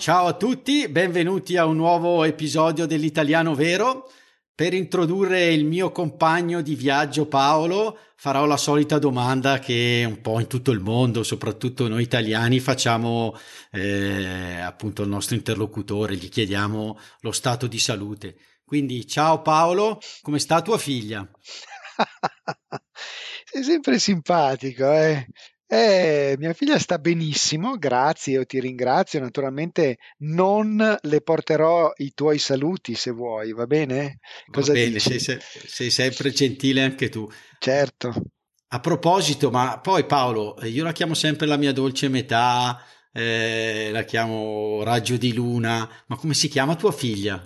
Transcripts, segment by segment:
Ciao a tutti, benvenuti a un nuovo episodio dell'Italiano Vero. Per introdurre il mio compagno di viaggio Paolo farò la solita domanda che un po' in tutto il mondo, soprattutto noi italiani, facciamo eh, appunto al nostro interlocutore, gli chiediamo lo stato di salute. Quindi ciao Paolo, come sta tua figlia? Sei sempre simpatico, eh? Eh, mia figlia sta benissimo, grazie, io ti ringrazio. Naturalmente non le porterò i tuoi saluti se vuoi, va bene? Cosa va bene, sei, sei, sempre gentile anche tu. Certo. A proposito, ma poi Paolo, io la chiamo sempre la mia dolce metà, eh, la chiamo raggio di luna, ma come si chiama tua figlia?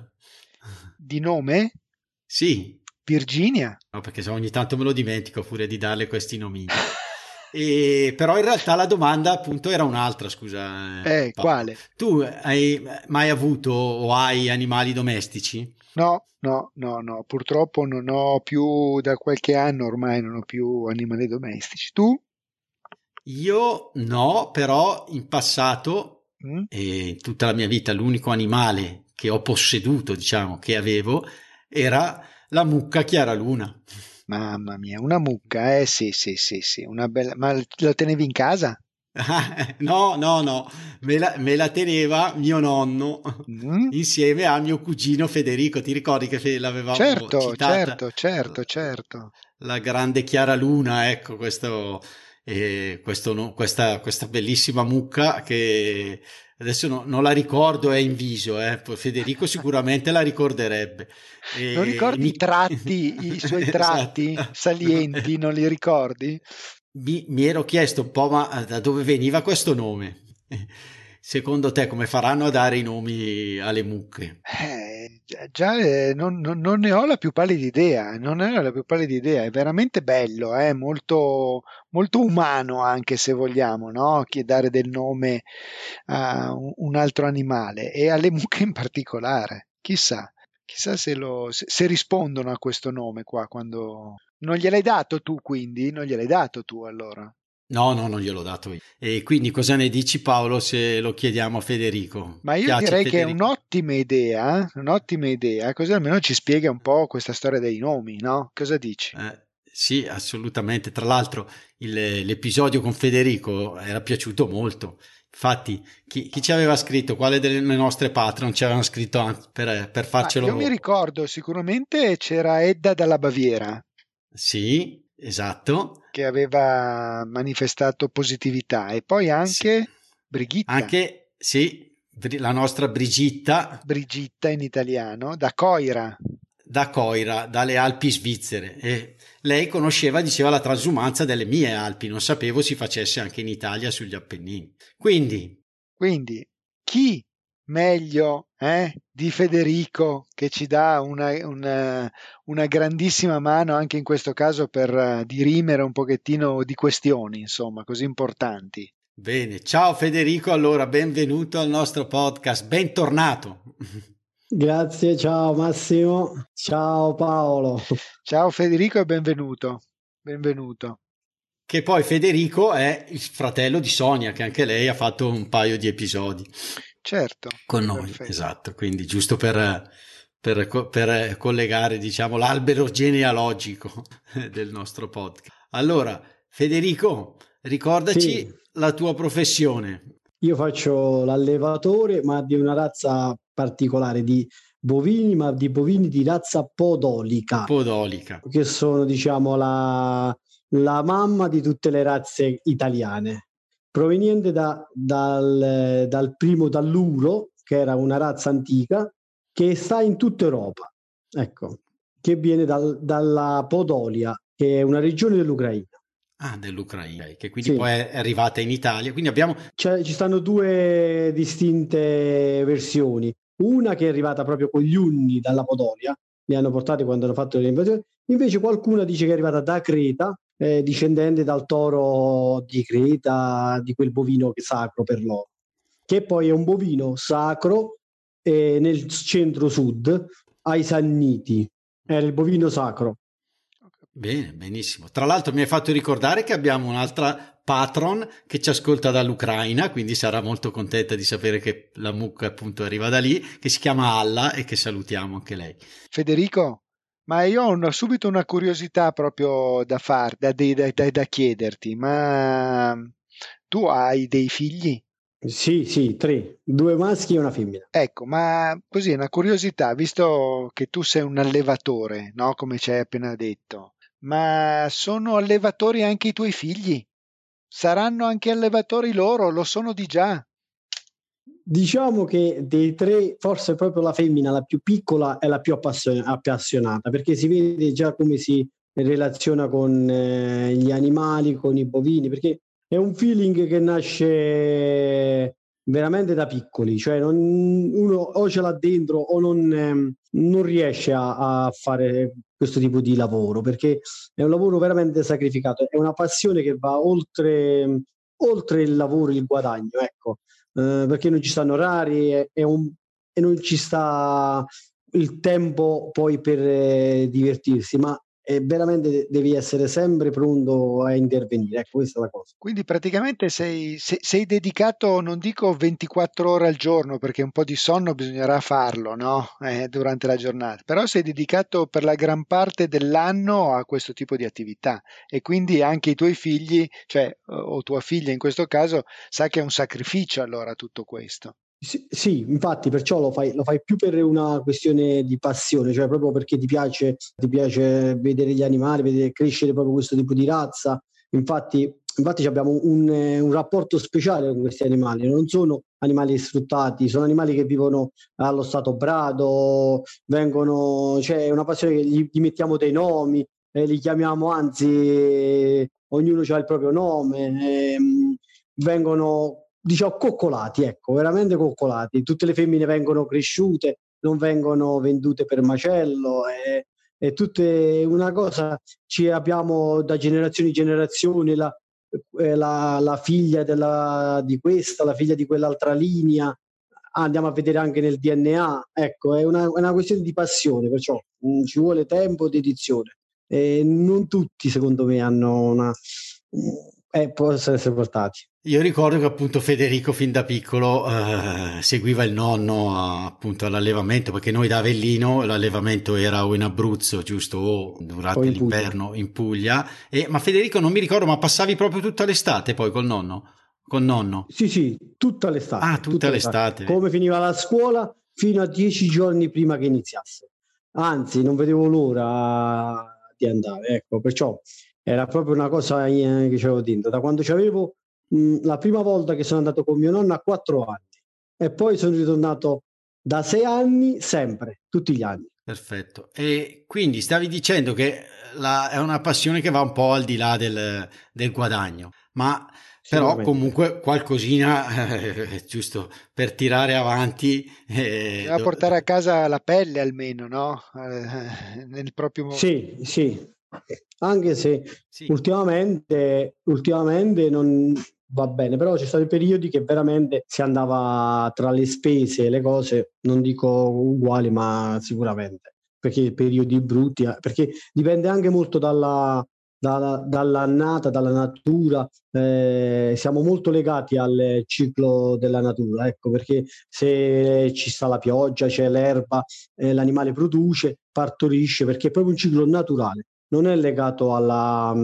Di nome? Sì. Virginia. No, perché ogni tanto me lo dimentico pure di darle questi nomi. E, però in realtà la domanda appunto era un'altra, scusa. Eh, quale? Tu hai mai avuto o hai animali domestici? No, no, no, no, purtroppo non ho più, da qualche anno ormai non ho più animali domestici. Tu? Io no, però in passato, mm? e in tutta la mia vita, l'unico animale che ho posseduto, diciamo, che avevo, era la mucca chiaraluna. Mamma mia, una mucca, eh sì, sì, sì, sì, una bella... Ma la tenevi in casa? no, no, no, me la, me la teneva mio nonno mm. insieme a mio cugino Federico. Ti ricordi che l'avevamo certo, citata? Certo, certo, certo. La grande Chiara Luna, ecco, questo, eh, questo questa, questa bellissima mucca che adesso no, non la ricordo, è in viso, eh. Federico sicuramente la ricorderebbe. E... Non ricordi i tratti, i suoi tratti esatto. salienti, non li ricordi? Mi, mi, ero chiesto un po' ma da dove veniva questo nome. Secondo te come faranno a dare i nomi alle mucche? Eh, già eh, non, non, non, ne ho la più pallida idea, non ne ho la più pallida idea, è veramente bello, eh, molto, molto umano anche se vogliamo, no? dare del nome a un altro animale e alle mucche in particolare, chissà. Chissà se, lo, se, se, rispondono a questo nome qua quando... Non gliel'hai dato tu quindi? Non gliel'hai dato tu allora? No, no, non gliel'ho dato io. E quindi cosa ne dici Paolo se lo chiediamo a Federico? Ma io Piace direi Federico? che è un'ottima idea, eh? un'ottima idea, così almeno ci spiega un po' questa storia dei nomi, no? Cosa dici? Eh, sì, assolutamente. Tra l'altro il, l'episodio con Federico era piaciuto molto. Infatti, chi, chi, ci aveva scritto? Quale delle nostre Patreon ci avevano scritto per, per farcelo? Ah, io mi ricordo, sicuramente c'era Edda dalla Baviera. Sì, esatto. Che aveva manifestato positività. E poi anche sì. Brigitta. Anche, sì, la nostra Brigitta. Brigitta in italiano, da Coira da Coira, dalle Alpi svizzere e lei conosceva, diceva, la transumanza delle mie Alpi, non sapevo si facesse anche in Italia sugli Appennini. Quindi, quindi chi meglio eh, di Federico che ci dà una, una, una, grandissima mano anche in questo caso per dirimere un pochettino di questioni, insomma, così importanti. Bene, ciao Federico, allora benvenuto al nostro podcast, bentornato. Grazie, ciao Massimo, ciao Paolo. Ciao Federico e benvenuto. Benvenuto. Che poi Federico è il fratello di Sonia, che anche lei ha fatto un paio di episodi. Certo. Con noi, perfetto. esatto. Quindi giusto per, per, per collegare, diciamo, l'albero genealogico del nostro podcast. Allora, Federico, ricordaci sì. la tua professione. Io faccio l'allevatore, ma di una razza particolare di bovini, ma di bovini di razza podolica. Podolica. Che sono, diciamo, la, la mamma di tutte le razze italiane, proveniente da, dal, dal primo, dall'Uro, che era una razza antica, che sta in tutta Europa. Ecco, che viene dal, dalla Podolia, che è una regione dell'Ucraina. Ah, dell'Ucraina, che quindi sì. poi è arrivata in Italia. Quindi abbiamo... Cioè, ci stanno due distinte versioni. una che è arrivata proprio con gli unni dalla Podolia, li hanno portati quando hanno fatto le invasioni, invece qualcuno dice che è arrivata da Creta, eh, discendente dal toro di Creta, di quel bovino sacro per loro, che poi è un bovino sacro eh, nel centro-sud ai Sanniti, era il bovino sacro. Bene, benissimo. Tra l'altro mi hai fatto ricordare che abbiamo un'altra patron che ci ascolta dall'Ucraina, quindi sarà molto contenta di sapere che la mucca appunto arriva da lì, che si chiama Alla e che salutiamo anche lei. Federico, ma io ho una, subito una curiosità proprio da, far, da, da, da chiederti, ma tu hai dei figli? Sì, sì, tre, due maschi e una femmina. Ecco, ma così una curiosità, visto che tu sei un allevatore, no? Come ci hai appena detto, ma sono allevatori anche i tuoi figli? Saranno anche allevatori loro? Lo sono di già? Diciamo che dei tre, forse proprio la femmina, la più piccola, è la più appassionata, perché si vede già come si relaziona con eh, gli animali, con i bovini, perché è un feeling che nasce veramente da piccoli, cioè non, uno o ce l'ha dentro o non, ehm, non riesce a, a, fare questo tipo di lavoro perché è un lavoro veramente sacrificato, è una passione che va oltre, oltre il lavoro, il guadagno, ecco, eh, perché non ci stanno orari è, è un, e non ci sta il tempo poi per eh, divertirsi, ma e veramente devi essere sempre pronto a intervenire. Ecco, questa è la cosa. Quindi praticamente sei, sei, sei, dedicato, non dico 24 ore al giorno, perché un po' di sonno bisognerà farlo no? eh, durante la giornata, però sei dedicato per la gran parte dell'anno a questo tipo di attività e quindi anche i tuoi figli, cioè o tua figlia in questo caso, sa che è un sacrificio allora tutto questo. Sì, sì, infatti perciò lo fai, lo fai, più per una questione di passione, cioè proprio perché ti piace, ti piace vedere gli animali, vedere crescere proprio questo tipo di razza. Infatti, infatti abbiamo un, un, rapporto speciale con questi animali, non sono animali sfruttati, sono animali che vivono allo stato brado, vengono, cioè è una passione che gli, gli mettiamo dei nomi, eh, li chiamiamo, anzi ognuno ha il proprio nome, eh, vengono diciamo coccolati, ecco, veramente coccolati. Tutte le femmine vengono cresciute, non vengono vendute per macello e, e tutte una cosa ci abbiamo da generazioni in generazioni la, eh, la, la figlia della, di questa, la figlia di quell'altra linea. Andiamo a vedere anche nel DNA, ecco, è una, è una questione di passione, perciò mh, mm, ci vuole tempo e dedizione. E non tutti, secondo me, hanno una, eh, possono essere portati. Io ricordo che appunto Federico fin da piccolo eh, seguiva il nonno appunto all'allevamento perché noi da Avellino l'allevamento era o in Abruzzo giusto o durante o in l'inverno Puglia. in Puglia e, ma Federico non mi ricordo ma passavi proprio tutta l'estate poi col nonno? Col nonno? Sì sì tutta l'estate. Ah tutta, tutta l'estate. l'estate. Come finiva la scuola fino a dieci giorni prima che iniziasse. Anzi non vedevo l'ora di andare ecco perciò era proprio una cosa eh, che avevo dentro. Da quando avevo la prima volta che sono andato con mio nonno a quattro anni. E poi sono ritornato da sei anni sempre, tutti gli anni. Perfetto. E quindi stavi dicendo che la, è una passione che va un po' al di là del, del guadagno, ma però comunque qualcosina eh, giusto per tirare avanti eh, da portare a casa la pelle almeno no? Eh, nel proprio sì sì anche se sì. ultimamente ultimamente non va bene, però ci sono periodi che veramente si andava tra le spese e le cose, non dico uguali, ma sicuramente, perché periodi brutti, eh, perché dipende anche molto dalla, dalla, dall'annata, dalla natura, eh, siamo molto legati al ciclo della natura, ecco, perché se ci sta la pioggia, c'è l'erba, eh, l'animale produce, partorisce, perché è proprio un ciclo naturale non è legato alla,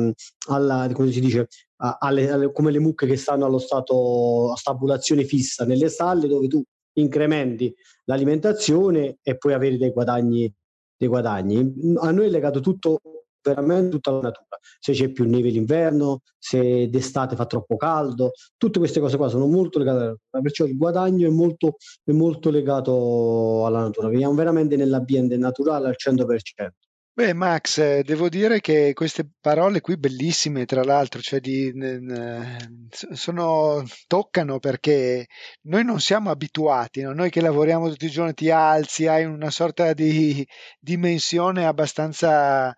alla come si dice, alle, alle, come le mucche che stanno allo stato a stabulazione fissa nelle stalle dove tu incrementi l'alimentazione e puoi avere dei guadagni, dei guadagni. A noi è legato tutto veramente tutta la natura. Se c'è più neve l'inverno, se d'estate fa troppo caldo, tutte queste cose qua sono molto legate alla natura, perciò il guadagno è molto, è molto legato alla natura. Viviamo veramente nell'ambiente naturale al 100%. Beh, Max, devo dire che queste parole qui bellissime, tra l'altro, cioè di, sono, toccano perché noi non siamo abituati, no? Noi che lavoriamo tutti i giorni ti alzi, hai una sorta di dimensione abbastanza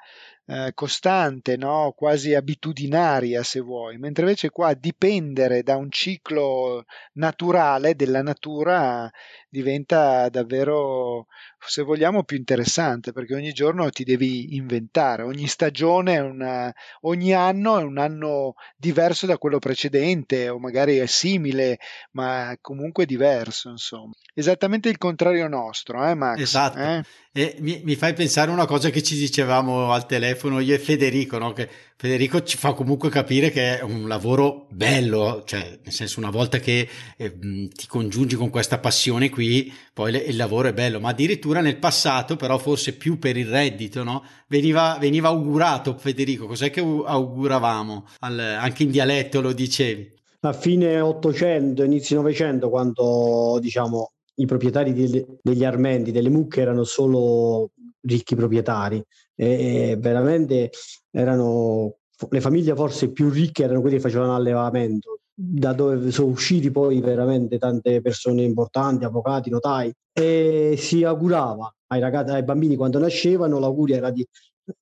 eh, costante, no? quasi abitudinaria se vuoi, mentre invece qua dipendere da un ciclo naturale della natura diventa davvero, se vogliamo, più interessante perché ogni giorno ti devi inventare, ogni stagione è una, ogni anno è un anno diverso da quello precedente o magari è simile, ma comunque diverso, insomma. Esattamente il contrario nostro, eh Max? Esatto. Eh? E mi, mi, fai pensare una cosa che ci dicevamo al telefono io e Federico, no? che Federico ci fa comunque capire che è un lavoro bello, cioè nel senso una volta che eh, ti congiungi con questa passione qui, poi le, il lavoro è bello, ma addirittura nel passato, però forse più per il reddito, no? veniva, veniva augurato Federico, cos'è che auguravamo? Al, anche in dialetto lo dicevi. A fine 800, inizio 900, quando diciamo i proprietari di, degli armendi, delle mucche erano solo ricchi proprietari e veramente erano le famiglie forse più ricche erano quelle che facevano allevamento da dove sono usciti poi veramente tante persone importanti, avvocati, notai e si augurava ai ragazzi, ai bambini quando nascevano l'augurio era di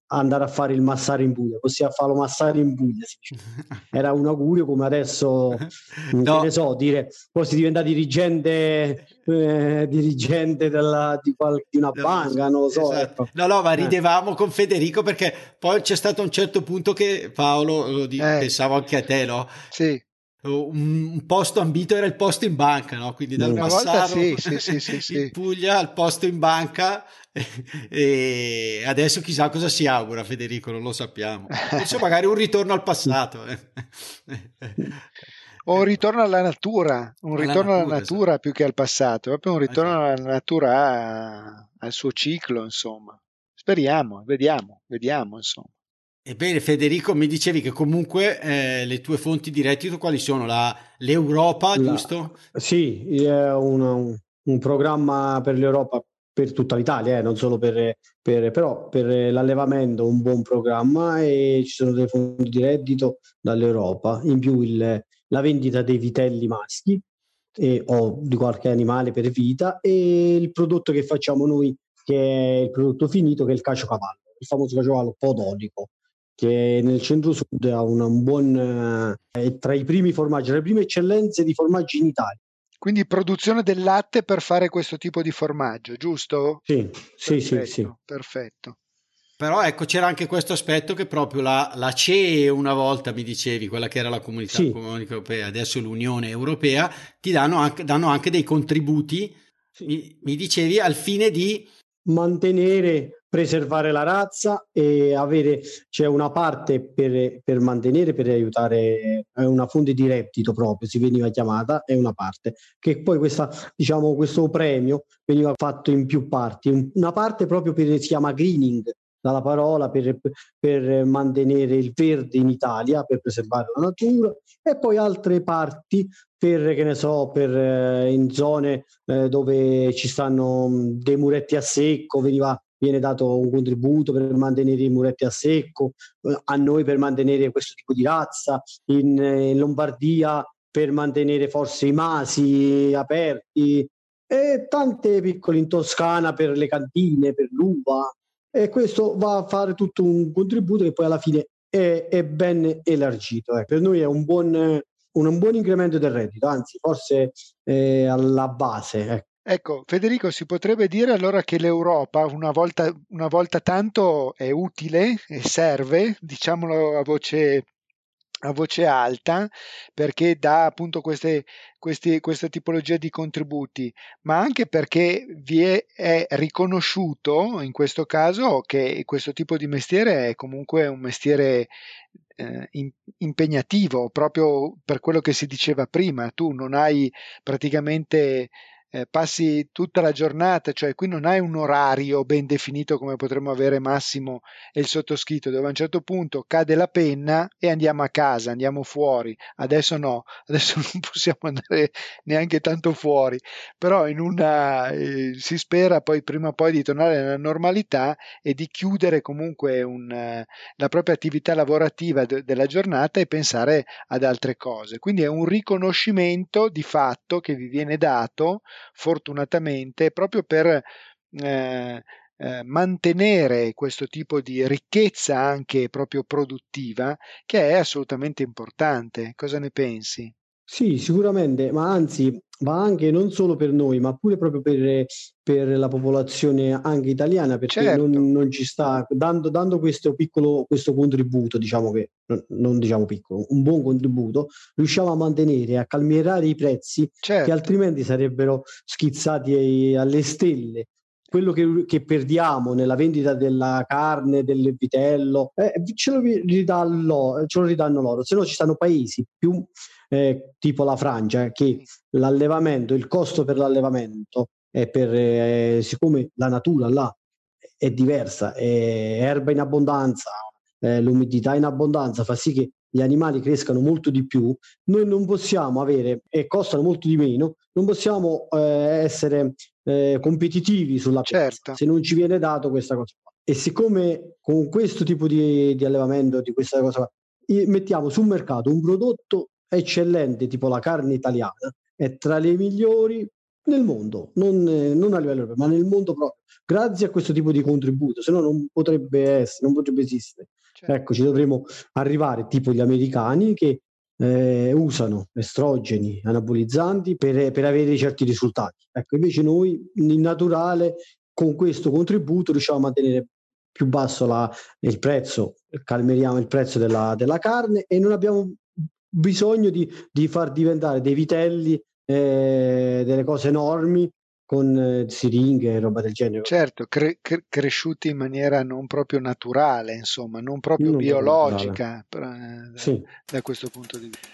andare a fare il massare in Puglia, possiamo farlo massare in Puglia. Era un augurio come adesso, no. ne so, dire, poi si diventa dirigente, eh, dirigente della, di, qual, di, una banca, non lo so. Esatto. Ecco. No, no, ma eh. ridevamo eh. con Federico perché poi c'è stato un certo punto che Paolo, lo dico, eh. pensavo anche a te, no? Sì un posto ambito era il posto in banca, no? quindi dal Massaro sì, sì, sì, in Puglia al posto in banca e adesso chissà cosa si augura Federico, non lo sappiamo. Forse magari un ritorno al passato. Eh. o un ritorno alla natura, un alla ritorno natura, alla natura esatto. più che al passato, proprio un ritorno esatto. alla natura al suo ciclo, insomma. Speriamo, vediamo, vediamo, insomma. Ebbene, Federico, mi dicevi che comunque eh, le tue fonti di reddito quali sono? La, L'Europa, La, giusto? Sì, è un, un, programma per l'Europa, per tutta l'Italia, eh, non solo per, per, però per l'allevamento un buon programma e ci sono delle fonti di reddito dall'Europa, in più il, la vendita dei vitelli maschi e, o di qualche animale per vita e il prodotto che facciamo noi, che è il prodotto finito, che è il caciocavallo, il famoso caciocavallo podolico che nel centro-sud ha una, un buon, eh, è tra i primi formaggi, le prime eccellenze di formaggi in Italia. Quindi produzione del latte per fare questo tipo di formaggio, giusto? Sì, sì, sì, sì. Perfetto. Però ecco, c'era anche questo aspetto che proprio la, la CE una volta mi dicevi, quella che era la comunità sì. economica europea, adesso l'Unione Europea, ti danno anche, danno anche dei contributi, sì. mi, mi dicevi, al fine di mantenere preservare la razza e avere c'è una parte per, per mantenere per aiutare è una fonte di reddito proprio si veniva chiamata è una parte che poi questa diciamo questo premio veniva fatto in più parti. Una parte proprio per si chiama greening dalla parola per, per mantenere il verde in Italia per preservare la natura e poi altre parti per che ne so per eh, in zone eh, dove ci stanno dei muretti a secco veniva viene dato un contributo per mantenere i muretti a secco, eh, a noi per mantenere questo tipo di razza, in, in Lombardia per mantenere forse i masi aperti e tante piccole in Toscana per le cantine, per l'uva e questo va a fare tutto un contributo che poi alla fine è, è ben elargito. Eh. Per noi è un buon, un, un, buon incremento del reddito, anzi forse è alla base. Ecco. Ecco, Federico, si potrebbe dire allora che l'Europa una volta, una volta tanto è utile e serve, diciamolo a voce, a voce alta, perché dà appunto queste, questi, questa tipologia di contributi, ma anche perché vi è, è riconosciuto in questo caso che questo tipo di mestiere è comunque un mestiere eh, impegnativo proprio per quello che si diceva prima. Tu non hai praticamente eh, passi tutta la giornata, cioè qui non hai un orario ben definito come potremmo avere Massimo e il sottoscritto, dove a un certo punto cade la penna e andiamo a casa, andiamo fuori. Adesso no, adesso non possiamo andare neanche tanto fuori, però in una, eh, si spera poi prima o poi di tornare alla normalità e di chiudere comunque un, eh, la propria attività lavorativa de- della giornata e pensare ad altre cose. Quindi è un riconoscimento di fatto che vi viene dato fortunatamente proprio per eh, eh, mantenere questo tipo di ricchezza anche proprio produttiva che è assolutamente importante. Cosa ne pensi? Sì, sicuramente, ma anzi va anche non solo per noi, ma pure proprio per, per la popolazione anche italiana, perché Certo. non, non ci sta dando, dando questo piccolo questo contributo, diciamo che non- diciamo piccolo, un buon contributo, riusciamo a mantenere, a calmierare i prezzi che Certo, altrimenti sarebbero schizzati alle stelle. Quello che, che perdiamo nella vendita della carne, del vitello, eh, ce, lo ridà lo- ce lo ridanno loro. Se no ci stanno paesi più eh, tipo la Francia che l'allevamento, il costo per l'allevamento è per, eh, siccome la natura là è diversa, è erba in abbondanza, eh, l'umidità in abbondanza fa sì che gli animali crescano molto di più, noi non possiamo avere e costano molto di meno, non possiamo eh, essere eh, competitivi sulla piazza Certo. se non ci viene dato questa cosa. qua. E siccome con questo tipo di, di allevamento, di questa cosa, qua, mettiamo sul mercato un prodotto eccellente, tipo la carne italiana, è tra le migliori nel mondo, non, eh, non a livello europeo, ma nel mondo proprio, grazie a questo tipo di contributo, se no non potrebbe essere, non potrebbe esistere. certo. Ecco, ci dovremmo arrivare tipo gli americani che eh, usano estrogeni anabolizzanti per, per avere certi risultati. Ecco, invece noi in naturale con questo contributo riusciamo a mantenere più basso la- il prezzo, calmeriamo il prezzo della, della carne e non abbiamo bisogno di, di far diventare dei vitelli eh, delle cose enormi con eh, siringhe e roba del genere. Certo, cre- cre- cresciuti in maniera non proprio naturale, insomma, non proprio Non biologica per- eh, da, Sì. da questo punto di vista.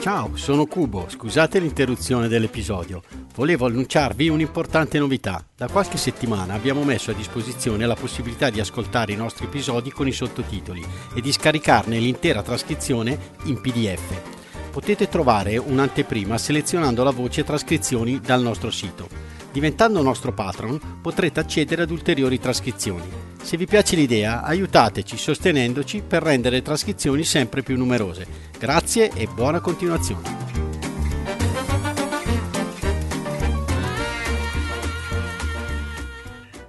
Ciao, sono Cubo, scusate l'interruzione dell'episodio. Volevo annunciarvi un'importante novità. Da qualche settimana abbiamo messo a disposizione la possibilità di ascoltare i nostri episodi con i sottotitoli e di scaricarne l'intera trascrizione in PDF. Potete trovare un'anteprima selezionando la voce trascrizioni dal nostro sito. Diventando nostro patron potrete accedere ad ulteriori trascrizioni. Se vi piace l'idea, aiutateci sostenendoci per rendere le trascrizioni sempre più numerose. Grazie e buona continuazione.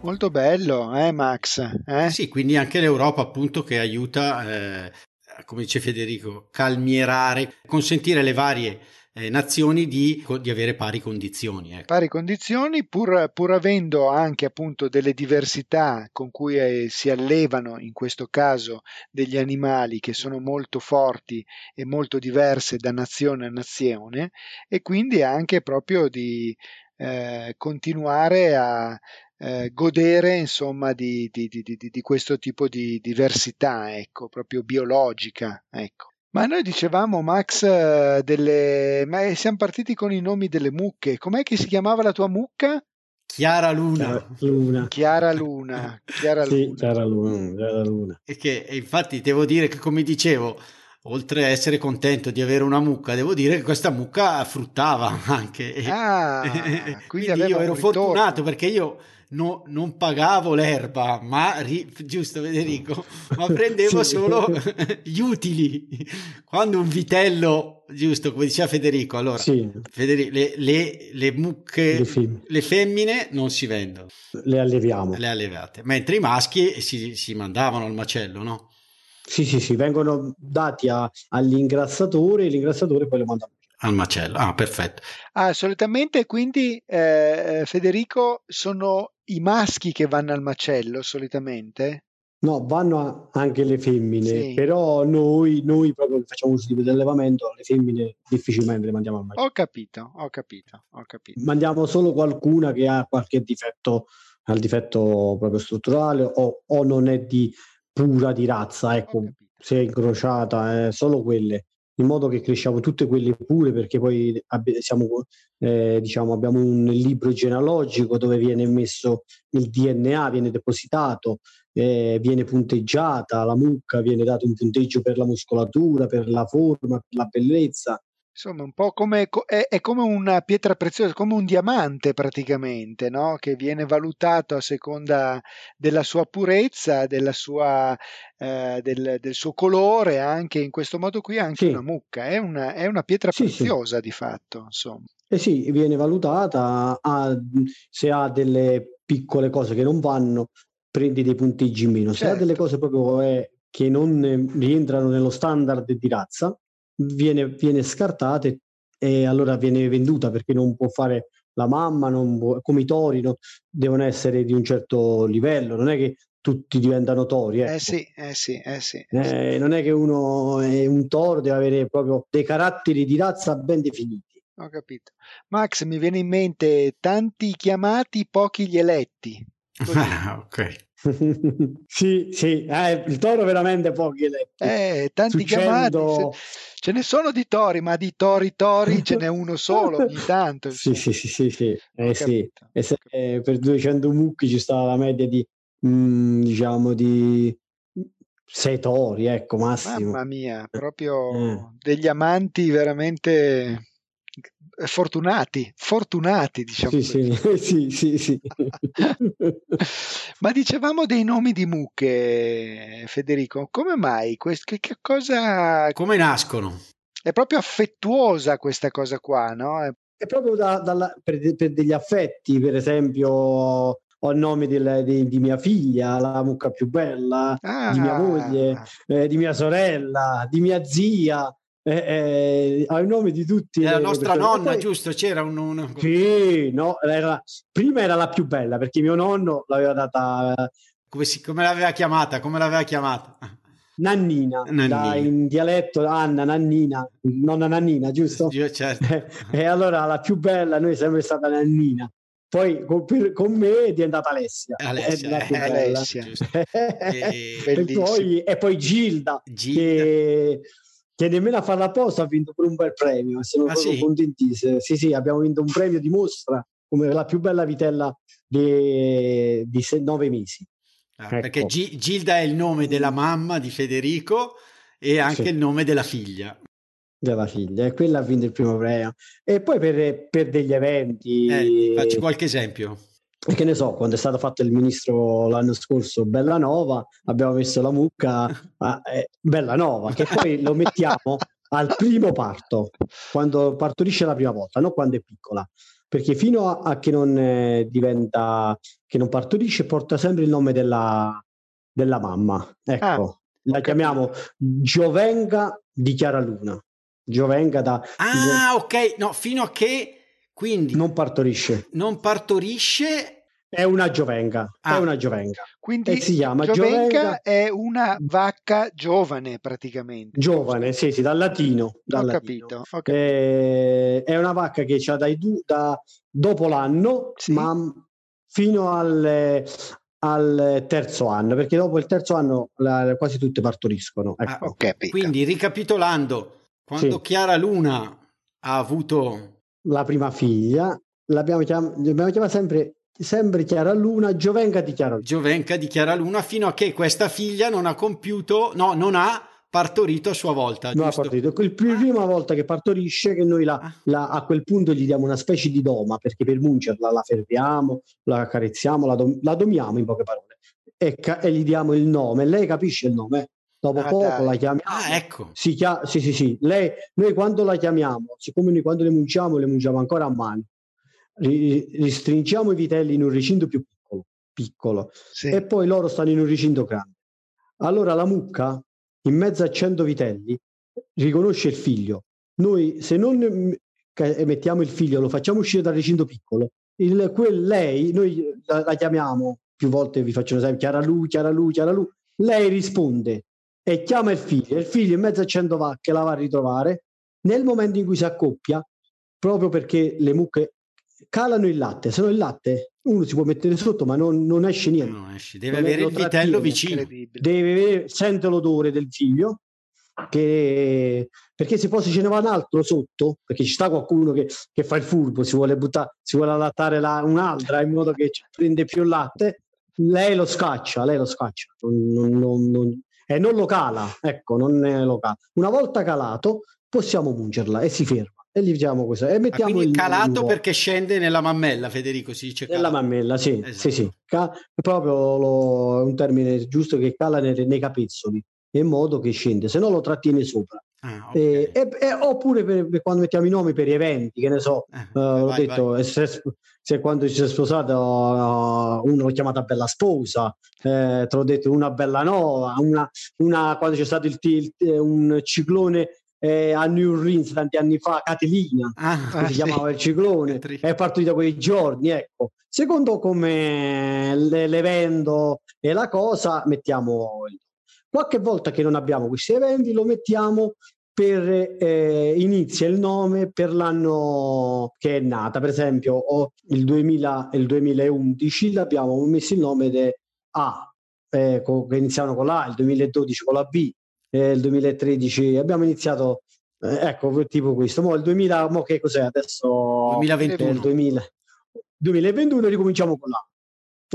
Molto bello, eh Max? Eh? Sì, quindi anche l'Europa appunto che aiuta, eh, come dice Federico, calmierare, consentire alle varie eh, nazioni di, di avere pari condizioni. Ecco. Pari condizioni, pur, pur avendo anche appunto delle diversità con cui eh, si allevano, in questo caso, degli animali che sono molto forti e molto diverse da nazione a nazione, e quindi anche proprio di eh, continuare a eh, godere insomma di, di, di, di, questo tipo di diversità, ecco, proprio biologica, ecco. Ma noi dicevamo, Max, eh, delle... Ma siamo partiti con i nomi delle mucche. Com'è che si chiamava la tua mucca? Chiara Luna. Chiara Luna. Chiara Luna. Chiara sì, Luna. Chiara Luna. Chiara Luna. E che e infatti devo dire che, come dicevo, oltre a essere contento di avere una mucca, devo dire che questa mucca fruttava anche. Ah, quindi, quindi io ero fortunato perché io no, non pagavo l'erba, ma ri, giusto Federico, ma prendevo Sì. solo gli utili. Quando un vitello, giusto come diceva Federico, allora Sì, Federico, le, le, le mucche, le femmine. le femmine non si vendono, Le alleviamo. le allevate, mentre i maschi si, si mandavano al macello, no? Sì, sì, sì, vengono dati a- all'ingrassatore e l'ingrassatore poi lo manda. Al macello, ah, perfetto. Ah, solitamente quindi, eh, Federico, sono i maschi che vanno al macello, solitamente? No, vanno anche le femmine, Sì. però noi, noi proprio facciamo questo tipo di allevamento, le femmine difficilmente le mandiamo al macello. Ho capito, ho capito, ho capito. Mandiamo solo qualcuna che ha qualche difetto, ha il difetto proprio strutturale o, o non è di pura di razza, ecco, se è incrociata, eh, solo quelle in modo che cresciamo tutte quelle pure, perché poi abbi- siamo, eh, diciamo, abbiamo un libro genealogico dove viene messo il DNA, viene depositato, eh, viene punteggiata la mucca, viene dato un punteggio per la muscolatura, per la forma, per la bellezza. Insomma, un po' come è, è come una pietra preziosa, come un diamante praticamente, no? Che viene valutato a seconda della sua purezza, della sua, eh, del, del suo colore, anche in questo modo qui anche Sì, una mucca, è una, è una pietra sì, sì. preziosa di fatto, insomma. Eh sì, viene valutata, ha- se ha delle piccole cose che non vanno, prendi dei punteggi in meno. Se ha delle Certo. cose proprio eh, che non rientrano nello standard di razza, viene, viene scartata e, e allora viene venduta perché non può fare la mamma, non può- come i tori, no, devono essere di un certo livello, non è che tutti diventano tori, Eh ecco. sì, eh sì, eh sì, eh sì. Eh, non è che uno è un toro, deve avere proprio dei caratteri di razza ben definiti. Ho capito. Max, mi viene in mente tanti chiamati, pochi gli eletti. Ah, ok. sì, sì, eh, il toro veramente pochi eletti. Eh, tanti chiamati. Succendo... Ce ne sono di tori, ma di tori tori ce n'è uno solo ogni tanto. Sì, sì, sì, sì, sì. Eh, sì. E se, eh, per 200 mucchi ci sta la media di, mm, diciamo, di 6 tori, ecco, massimo. Mamma mia, Eh. proprio degli amanti veramente fortunati, fortunati, diciamo Sì, così. sì, sì, sì, sì. Ma dicevamo dei nomi di mucche, Federico. Come mai? Quest- che, che cosa Come nascono? è proprio affettuosa questa cosa qua, no? È- È proprio da- dalla- per, per degli affetti, per esempio, ho il nome del- di, di mia figlia, la mucca più bella, di mia moglie, Ah, eh, di mia sorella, di mia zia, eh, eh, il nome di tutti. La nostra nonna, poi- giusto? C'era un... un- Sì, no, era- prima era la più bella perché mio nonno l'aveva data eh, Come, si- come l'aveva chiamata? Come l'aveva chiamata? Nannina, Nannina. da- in dialetto Anna, Nannina, nonna Nannina, giusto? Io, certo. e allora la più bella noi è sempre stata Nannina. Poi con, per- con me è diventata Alessia. Alessia, è eh. Alessia. e, poi, e poi Gilda, Gilda. che, che nemmeno a farla apposta ha vinto pure un bel premio. Siamo Ah, proprio sì? contentissimi. Sì, sì, abbiamo vinto un premio di mostra come la più bella vitella di, di se- nove mesi. Ah, Ecco. Perché Gi- Gilda è il nome della mamma di Federico e anche Sì. il nome della figlia. della figlia e quella ha vinto il primo premio e poi per, per degli eventi Eh, facci qualche esempio. Che ne so quando è stato fatto il ministro l'anno scorso Bellanova abbiamo messo la mucca a eh, Bellanova che poi lo mettiamo al primo parto quando partorisce la prima volta non quando è piccola. Perché fino a, a che non eh, diventa che non partorisce porta sempre il nome della, della mamma. Ecco Ah, la chiamiamo Giovenga di Chiara Luna Giovenga da Ah, ok. No, fino a che quindi non, non partorisce partorisce. è una Giovenga Ah. è una Giovenga Quindi E si chiama Giovenca Giovenga- è una vacca giovane praticamente. giovane sì sì dal latino, dal Ho latino. capito, ho capito. Eh, è una vacca che ha dai du- da dopo l'anno Sì. ma fino al, al terzo anno perché dopo il terzo anno la- quasi tutte partoriscono ecco. Ah. Quindi, ricapitolando, quando Sì. Chiara Luna ha avuto la prima figlia l'abbiamo chiam- l'abbiamo chiamata sempre sempre Chiara Luna Giovenga di Chiara Luna Giovenca di Chiara Luna fino a che questa figlia non ha compiuto, no, non ha partorito a sua volta. Non ha giusto? partorito. Il pr- prima volta che partorisce, che noi la, Ah. la- a quel punto gli diamo una specie di doma perché per muncerla la fermiamo, la accarezziamo, la, dom- la domiamo in poche parole e, ca- e gli diamo il nome. Lei capisce il nome. Dopo Ah, poco dai. la chiamiamo. Ah, ecco. Si chia- sì, sì, sì. Lei, noi quando la chiamiamo, siccome noi quando le munciamo, le munciamo ancora a mano, ri- ristringiamo i vitelli in un recinto più piccolo, piccolo Sì. e poi loro stanno in un recinto grande. Allora la mucca, in mezzo a 100 vitelli, riconosce il figlio. Noi, se non mm, ca- mettiamo il figlio, lo facciamo uscire dal recinto piccolo, il, quel lei, noi la, la chiamiamo più volte, vi faccio un esempio, Chiara Lu, Chiara Lu, Chiara Lu, lei risponde e chiama il figlio, il figlio in mezzo a 100 vacche la va a ritrovare nel momento in cui si accoppia, proprio perché le mucche calano il latte, se no il latte uno si può mettere sotto ma non, non esce niente. No, esce. Deve Non avere il vitello vicino. Deve avere- sente l'odore del figlio che, perché se poi ce ne va un altro sotto, perché ci sta qualcuno che, che fa il furbo, si vuole buttare, si vuole allattare la, un'altra in modo che prende più latte, lei lo scaccia, lei lo scaccia non, non, non, e non lo cala, ecco, non lo cala. Una volta calato possiamo mungerla e si ferma e gli diciamo questo e mettiamo quindi il calato perché scende nella mammella Federico si dice calato. nella mammella sì esatto. sì sì Ca- proprio lo, un termine giusto che cala nei, nei capezzoli in modo che scende se no lo trattiene sopra Ah, okay. e, e, e, oppure per, per quando mettiamo i nomi per gli eventi, che ne so, eh, uh, l'ho detto, se, se, quando ci si è sposato uh, uno l'ho chiamata bella sposa, eh, te l'ho detto una bella nuova, una, una, quando c'è stato il, il, un ciclone eh, a New Orleans tanti anni fa, Catilina, ah, si sì. chiamava il ciclone, è partito da quei giorni, ecco. Secondo come l'evento e la cosa, mettiamo il Qualche volta che non abbiamo questi eventi lo mettiamo per eh, inizia il nome per l'anno che è nata. Per esempio, il, 2000, il 2011 abbiamo messo il nome di A, eh, che iniziano con la il 2012 con la B, eh, il 2013 abbiamo iniziato, eh, ecco, tipo questo. Mo il 2000, mo che cos'è adesso? 2021. Il 2000, 2021 ricominciamo con la.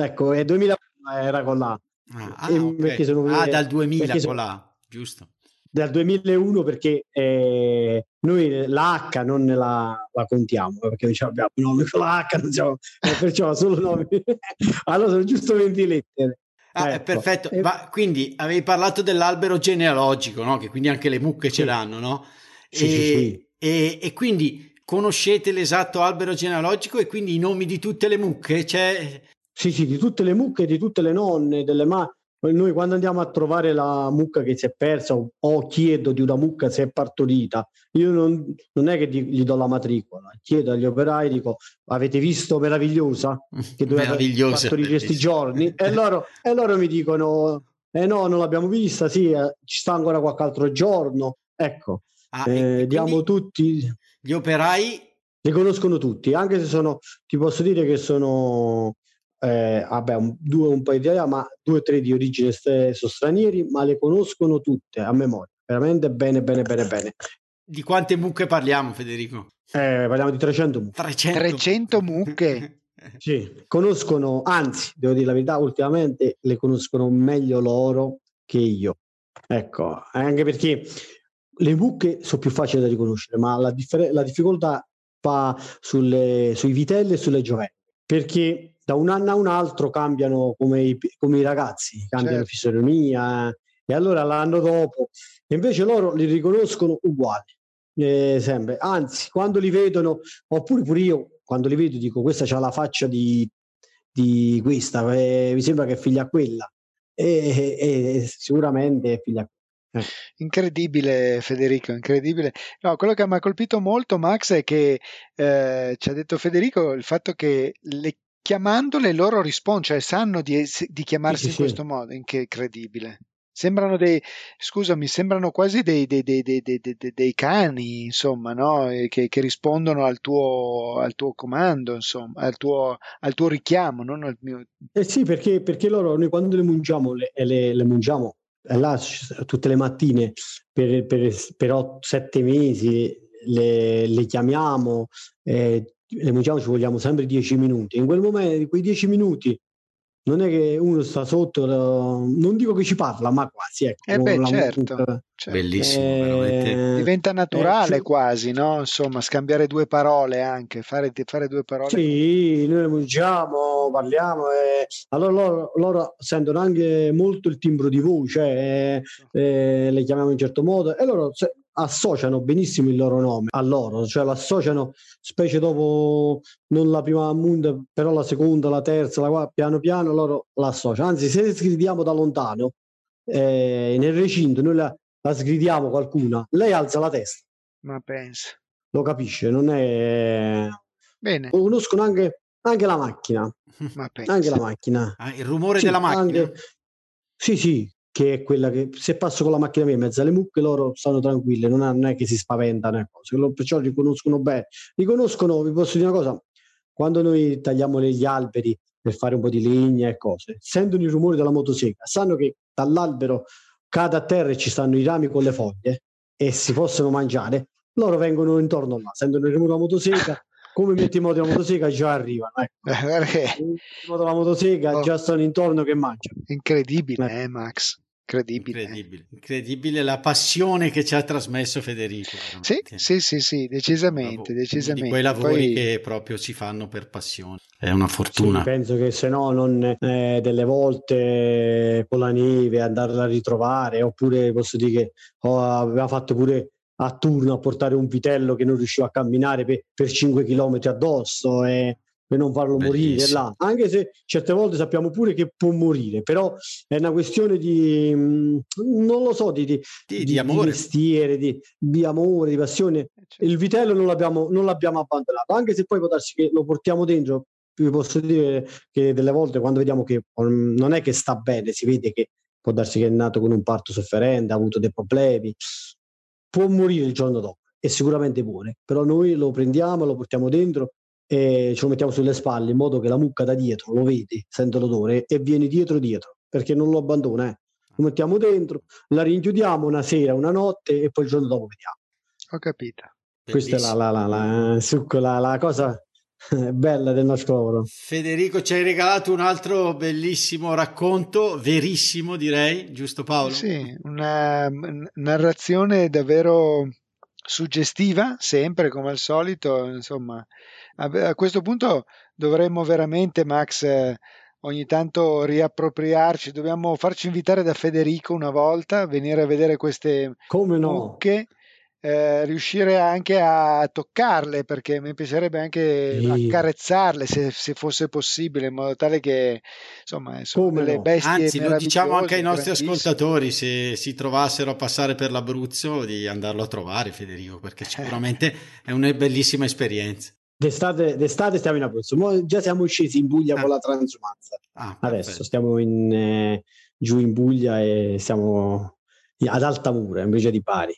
Ecco, e 2000 era con la. Ah, ah, okay. sono, ah dal 2000 sono, là, giusto. Dal 2001 perché eh, noi la H non la, la contiamo, eh, perché diciamo abbiamo un nome con la H, non siamo, eh, perciò solo nomi. allora sono giusto 20 lettere. Ah, ecco. perfetto. Ma quindi avevi parlato dell'albero genealogico, no? Che quindi anche le mucche sì. ce l'hanno, no? Sì, e, sì. E, e, quindi conoscete l'esatto albero genealogico e quindi i nomi di tutte le mucche? C'è, sì, sì, di tutte le mucche, di tutte le nonne, delle ma... Noi quando andiamo a trovare la mucca che si è persa o chiedo di una mucca se è partorita, io non, non è che gli do la matricola, chiedo agli operai, dico avete visto Meravigliosa? Che doveva partorire questi giorni? E loro, e loro mi dicono eh no, non l'abbiamo vista, sì, eh, ci sta ancora qualche altro giorno. Ecco, ah, eh, diamo tutti... Gli operai... Li conoscono tutti, anche se sono, ti posso dire che sono eh, vabbè, un, due un po' di italiani, ma due o tre di origine st- sono stranieri, ma le conoscono tutte a memoria, veramente bene, bene, bene, bene. Di quante mucche parliamo, Federico? Eh, parliamo di 300 mucche. 300, 300 mucche? sì, conoscono, anzi, devo dire la verità, ultimamente le conoscono meglio loro che io. Ecco, anche perché le mucche sono più facili da riconoscere, ma la, differ- la difficoltà va sulle, sui vitelli e sulle giovelle, perché da un anno a un altro cambiano come i, come i ragazzi, cambiano certo. fisionomia eh. e allora l'anno dopo invece loro li riconoscono uguali. Eh, sempre. Anzi, quando li vedono, oppure pure io, quando li vedo, dico questa c'ha la faccia di, di questa, eh, mi sembra che è figlia quella. E, e, sicuramente è figlia quella. Eh. Incredibile Federico, incredibile. No, quello che mi ha colpito molto Max è che eh, ci ha detto Federico il fatto che le chiamandole loro rispondono, cioè sanno di, di chiamarsi sì, in questo modo, incredibile. Sembrano dei, scusami, sembrano quasi dei, dei, dei cani, insomma, no? che, che, rispondono al tuo, al tuo comando, insomma, al tuo, al tuo richiamo, non al mio. Eh sì, perché, perché loro, noi quando le mungiamo, le, le, le mungiamo là, tutte le mattine per, per, per 7 mesi, le, le chiamiamo, eh, le mungiamo ci vogliamo sempre 10 minuti. In quel momento, in quei 10 minuti, non è che uno sta sotto, non dico che ci parla, ma quasi. Ecco, eh beh, certo, certo. Bellissimo, eh, diventa naturale eh, quasi, no? Insomma, scambiare due parole anche, fare, fare due parole. Sì, noi le mungiamo, parliamo, e allora loro, loro, sentono anche molto il timbro di voce, eh, eh, le chiamiamo in certo modo, e loro se, associano benissimo il loro nome a loro, cioè lo associano specie dopo non la prima mondo, però la seconda, la terza, la quarta, piano piano loro la associano. Anzi, se sgridiamo da lontano eh, nel recinto, noi la, la sgridiamo qualcuna, lei alza la testa. Ma pensa. Lo capisce, non è... Bene. Lo conoscono anche, anche la macchina. Ma pensa. Anche la macchina. Ah, il rumore sì, della macchina? Anche... Sì, sì, che è quella che se passo con la macchina mia in mezzo alle mucche loro stanno tranquille, non, non è che si spaventano, perciò riconoscono bene. Riconoscono, vi posso dire una cosa, quando noi tagliamo gli alberi per fare un po' di legna e cose, sentono il rumore della motosega, sanno che dall'albero cade a terra e ci stanno i rami con le foglie e si possono mangiare, loro vengono intorno là, sentono il rumore della motosega, come metti in moto la motosega già arrivano. Ecco. Eh, perché In moto la motosega Oh. già stanno intorno che mangiano. incredibile, eh, Max. Incredibile. Incredibile, incredibile la passione che ci ha trasmesso Federico. Sì, sì, sì, sì, decisamente, Bravo. decisamente. Di quei lavori Poi- che proprio si fanno per passione. È una Sì, fortuna. penso che se no non eh, delle volte con la neve andarla a ritrovare oppure posso dire che oh, aveva fatto pure a turno a portare un vitello che non riusciva a camminare per, per 5 km addosso e per non farlo morire Bellissimo. là anche se certe volte sappiamo pure che può morire però è una questione di mh, non lo so di, di, Di, di amore. mestiere di, di amore di passione Cioè, il vitello non l'abbiamo, non l'abbiamo abbandonato, anche se poi può darsi che lo portiamo dentro. Vi posso dire che delle volte quando vediamo che um, non è che sta bene, si vede che può darsi che è nato con un parto sofferente, ha avuto dei problemi, può morire il giorno dopo e sicuramente muore, però noi lo prendiamo, lo portiamo dentro e ce lo mettiamo sulle spalle in modo che la mucca da dietro lo vede, sente l'odore e viene dietro dietro perché non lo abbandona. eh. Lo mettiamo dentro, la rinchiudiamo una sera, una notte e poi il giorno dopo vediamo. Ho capito. Questa è la, Bellissimo. la, la, la, succo, la, la cosa bella del nostro lavoro. Federico ci hai regalato un altro bellissimo racconto, verissimo direi, giusto Paolo? Sì, una mm, narrazione davvero suggestiva, sempre come al solito, insomma. A, a questo punto dovremmo veramente, Max, ogni tanto riappropriarci, dobbiamo farci invitare da Federico una volta, venire a vedere queste Come no? mucche, eh, riuscire anche a toccarle, perché mi piacerebbe anche Sì. accarezzarle se, se fosse possibile, in modo tale che, insomma, sono Come delle no? bestie Anzi, lo diciamo anche ai nostri ascoltatori, se si trovassero a passare per l'Abruzzo, di andarlo a trovare Federico, perché sicuramente è una bellissima esperienza. D'estate, d'estate stiamo in Abruzzo, Mo già siamo scesi in Puglia Ah. con la transumanza. Ah, Adesso perfetto. stiamo in, eh, giù in Puglia e siamo ad Altamura invece di Bari.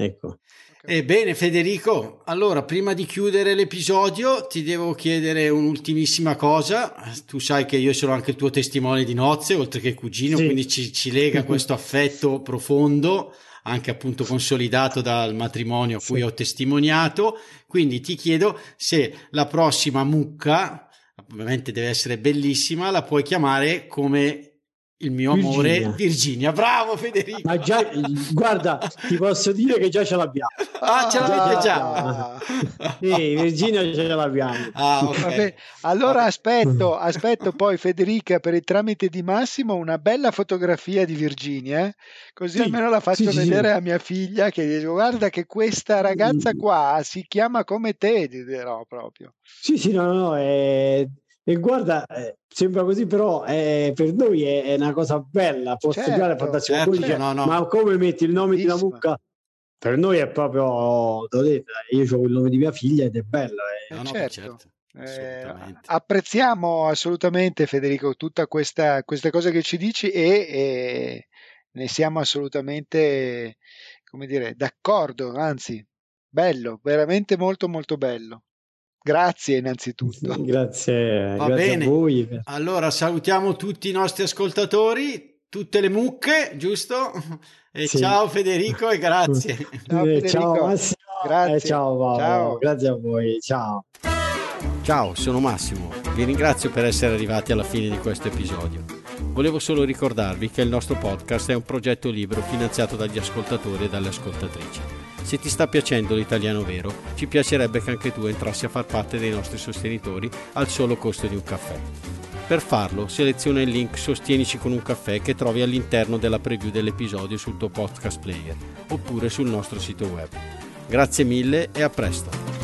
Ecco. Ebbene Federico, allora prima di chiudere l'episodio ti devo chiedere un'ultimissima cosa. Tu sai che io sono anche il tuo testimone di nozze, oltre che cugino, Sì. quindi ci, ci lega questo affetto profondo, anche appunto consolidato dal matrimonio a cui Sì. ho testimoniato. Quindi ti chiedo se la prossima mucca, ovviamente deve essere bellissima, la puoi chiamare come il mio amore Virginia. Virginia. Bravo Federico! Ma già, guarda, ti posso dire che già ce l'abbiamo. Ah, ce l'avete già? Ah. Sì, Virginia ce l'abbiamo. Ah, ok. Vabbè, allora aspetto, aspetto poi Federica per il tramite di Massimo una bella fotografia di Virginia, eh? così Sì, almeno la faccio sì, vedere sì. a mia figlia che dice guarda che questa ragazza Mm. qua si chiama come te, dirò proprio. Sì, sì, no, no, eh, e guarda, eh, sembra così, però eh, per noi è, è una cosa bella, può Certo, fantastico. certo, Poi dice, no, no. Ma come metti il nome di una mucca? Per noi è proprio, detto, io ho il nome di mia figlia ed è bello. eh. No, no, certo. certo. Eh, Assolutamente. apprezziamo assolutamente Federico tutta questa, queste cose che ci dici e, e ne siamo assolutamente, come dire, d'accordo, anzi, bello, veramente molto molto bello. Grazie innanzitutto. Grazie, Va grazie bene. a voi. Allora salutiamo tutti i nostri ascoltatori, tutte le mucche, giusto? E Sì. ciao Federico e grazie. Ciao, Eh, Federico. ciao Massimo. Grazie. Eh, ciao. Ciao. Grazie a voi. Ciao. Ciao, sono Massimo. Vi ringrazio per essere arrivati alla fine di questo episodio. Volevo solo ricordarvi che il nostro podcast è un progetto libero finanziato dagli ascoltatori e dalle ascoltatrici. Se ti sta piacendo l'italiano vero, ci piacerebbe che anche tu entrassi a far parte dei nostri sostenitori al solo costo di un caffè. Per farlo, seleziona il link Sostienici con un caffè che trovi all'interno della preview dell'episodio sul tuo podcast player oppure sul nostro sito web. Grazie mille e a presto!